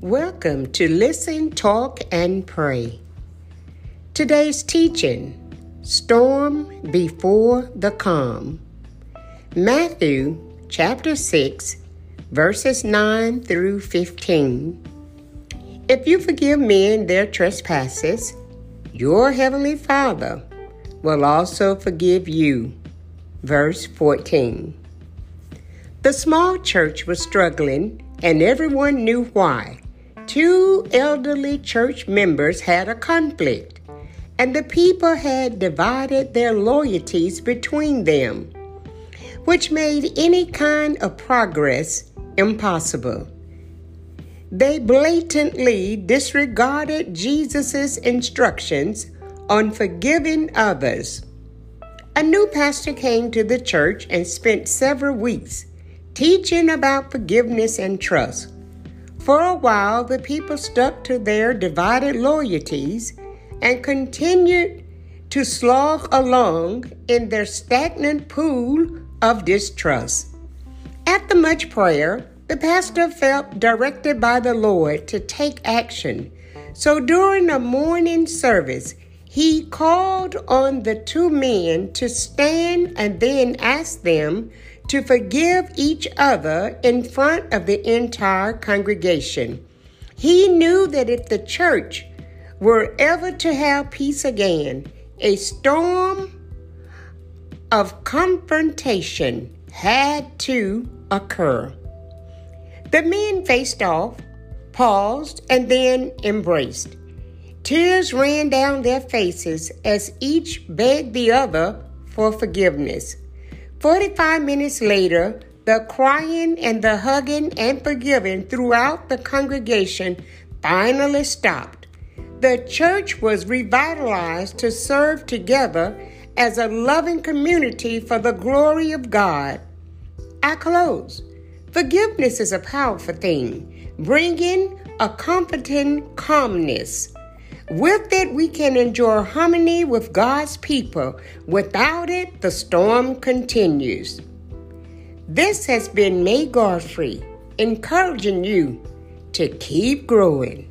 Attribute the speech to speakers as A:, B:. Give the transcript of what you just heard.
A: Welcome to Listen, Talk, and Pray. Today's teaching Storm Before the Calm. Matthew chapter 6, verses 9 through 15. If you forgive men their trespasses, your heavenly Father will also forgive you. Verse 14. The small church was struggling, and everyone knew why. Two elderly church members had a conflict, and the people had divided their loyalties between them, which made any kind of progress impossible. They blatantly disregarded Jesus' instructions on forgiving others. A new pastor came to the church and spent several weeks teaching about forgiveness and trust. For a while, the people stuck to their divided loyalties and continued to slog along in their stagnant pool of distrust. After much prayer, the pastor felt directed by the Lord to take action. So during a morning service, he called on the two men to stand and then asked them to forgive each other in front of the entire congregation. He knew that if the church were ever to have peace again, a storm of confrontation had to occur. The men faced off, paused, and then embraced. Tears ran down their faces as each begged the other for forgiveness. 45 minutes later, the crying and the hugging and forgiving throughout the congregation finally stopped. The church was revitalized to serve together as a loving community for the glory of God. I close. Forgiveness is a powerful thing, bringing a comforting calmness with it, we can enjoy harmony with God's people. Without it, the storm continues. This has been May Godfrey, encouraging you to keep growing.